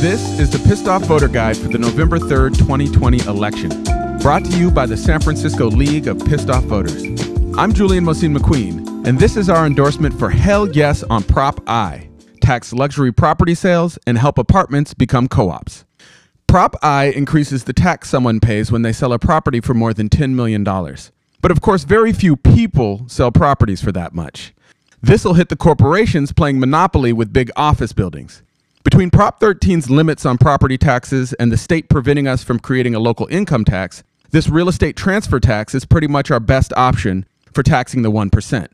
This is the Pissed Off Voter Guide for the November 3rd, 2020 election, brought to you by the San Francisco League of Pissed Off Voters. I'm Julian Mosine McQueen, and this is our endorsement for Hell Yes on Prop I tax luxury property sales and help apartments become co ops. Prop I increases the tax someone pays when they sell a property for more than $10 million. But of course, very few people sell properties for that much. This will hit the corporations playing monopoly with big office buildings. Between Prop 13's limits on property taxes and the state preventing us from creating a local income tax, this real estate transfer tax is pretty much our best option for taxing the 1%.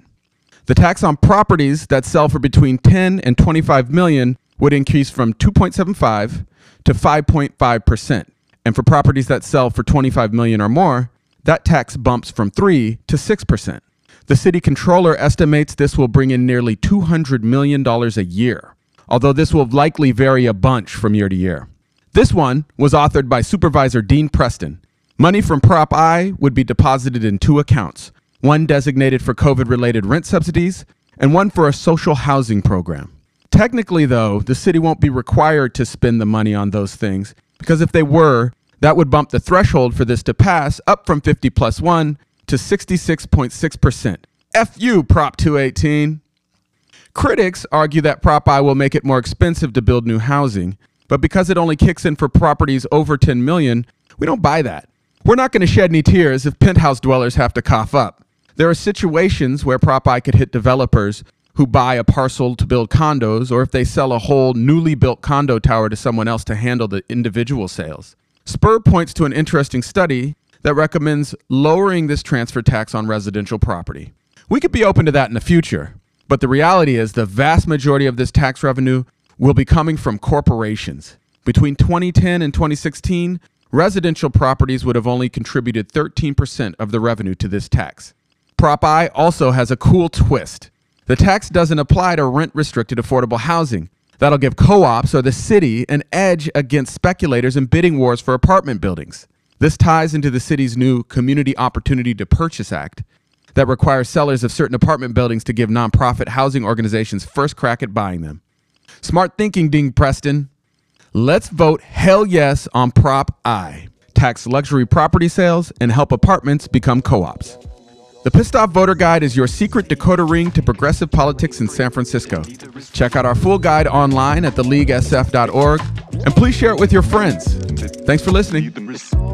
The tax on properties that sell for between 10 and 25 million would increase from 2.75 to 5.5%. And for properties that sell for 25 million or more, that tax bumps from 3 to 6%. The city controller estimates this will bring in nearly $200 million a year although this will likely vary a bunch from year to year. This one was authored by Supervisor Dean Preston. Money from Prop I would be deposited in two accounts one designated for COVID related rent subsidies, and one for a social housing program. Technically, though, the city won't be required to spend the money on those things because if they were, that would bump the threshold for this to pass up from 50 plus 1 to 66.6%. F you, Prop 218. Critics argue that Prop I will make it more expensive to build new housing, but because it only kicks in for properties over 10 million, we don't buy that. We're not going to shed any tears if penthouse dwellers have to cough up. There are situations where Prop I could hit developers who buy a parcel to build condos or if they sell a whole newly built condo tower to someone else to handle the individual sales. Spur points to an interesting study that recommends lowering this transfer tax on residential property. We could be open to that in the future, but the reality is, the vast majority of this tax revenue will be coming from corporations. Between 2010 and 2016, residential properties would have only contributed 13% of the revenue to this tax. Prop I also has a cool twist. The tax doesn't apply to rent restricted affordable housing. That'll give co ops or the city an edge against speculators in bidding wars for apartment buildings. This ties into the city's new Community Opportunity to Purchase Act, that requires sellers of certain apartment buildings to give nonprofit housing organizations first crack at buying them. Smart thinking, Dean Preston. Let's vote hell yes on Prop I. Tax luxury property sales and help apartments become co ops. The Pissed Off Voter Guide is your secret Dakota ring to progressive politics in San Francisco. Check out our full guide online at theleaguesf.org and please share it with your friends. Thanks for listening.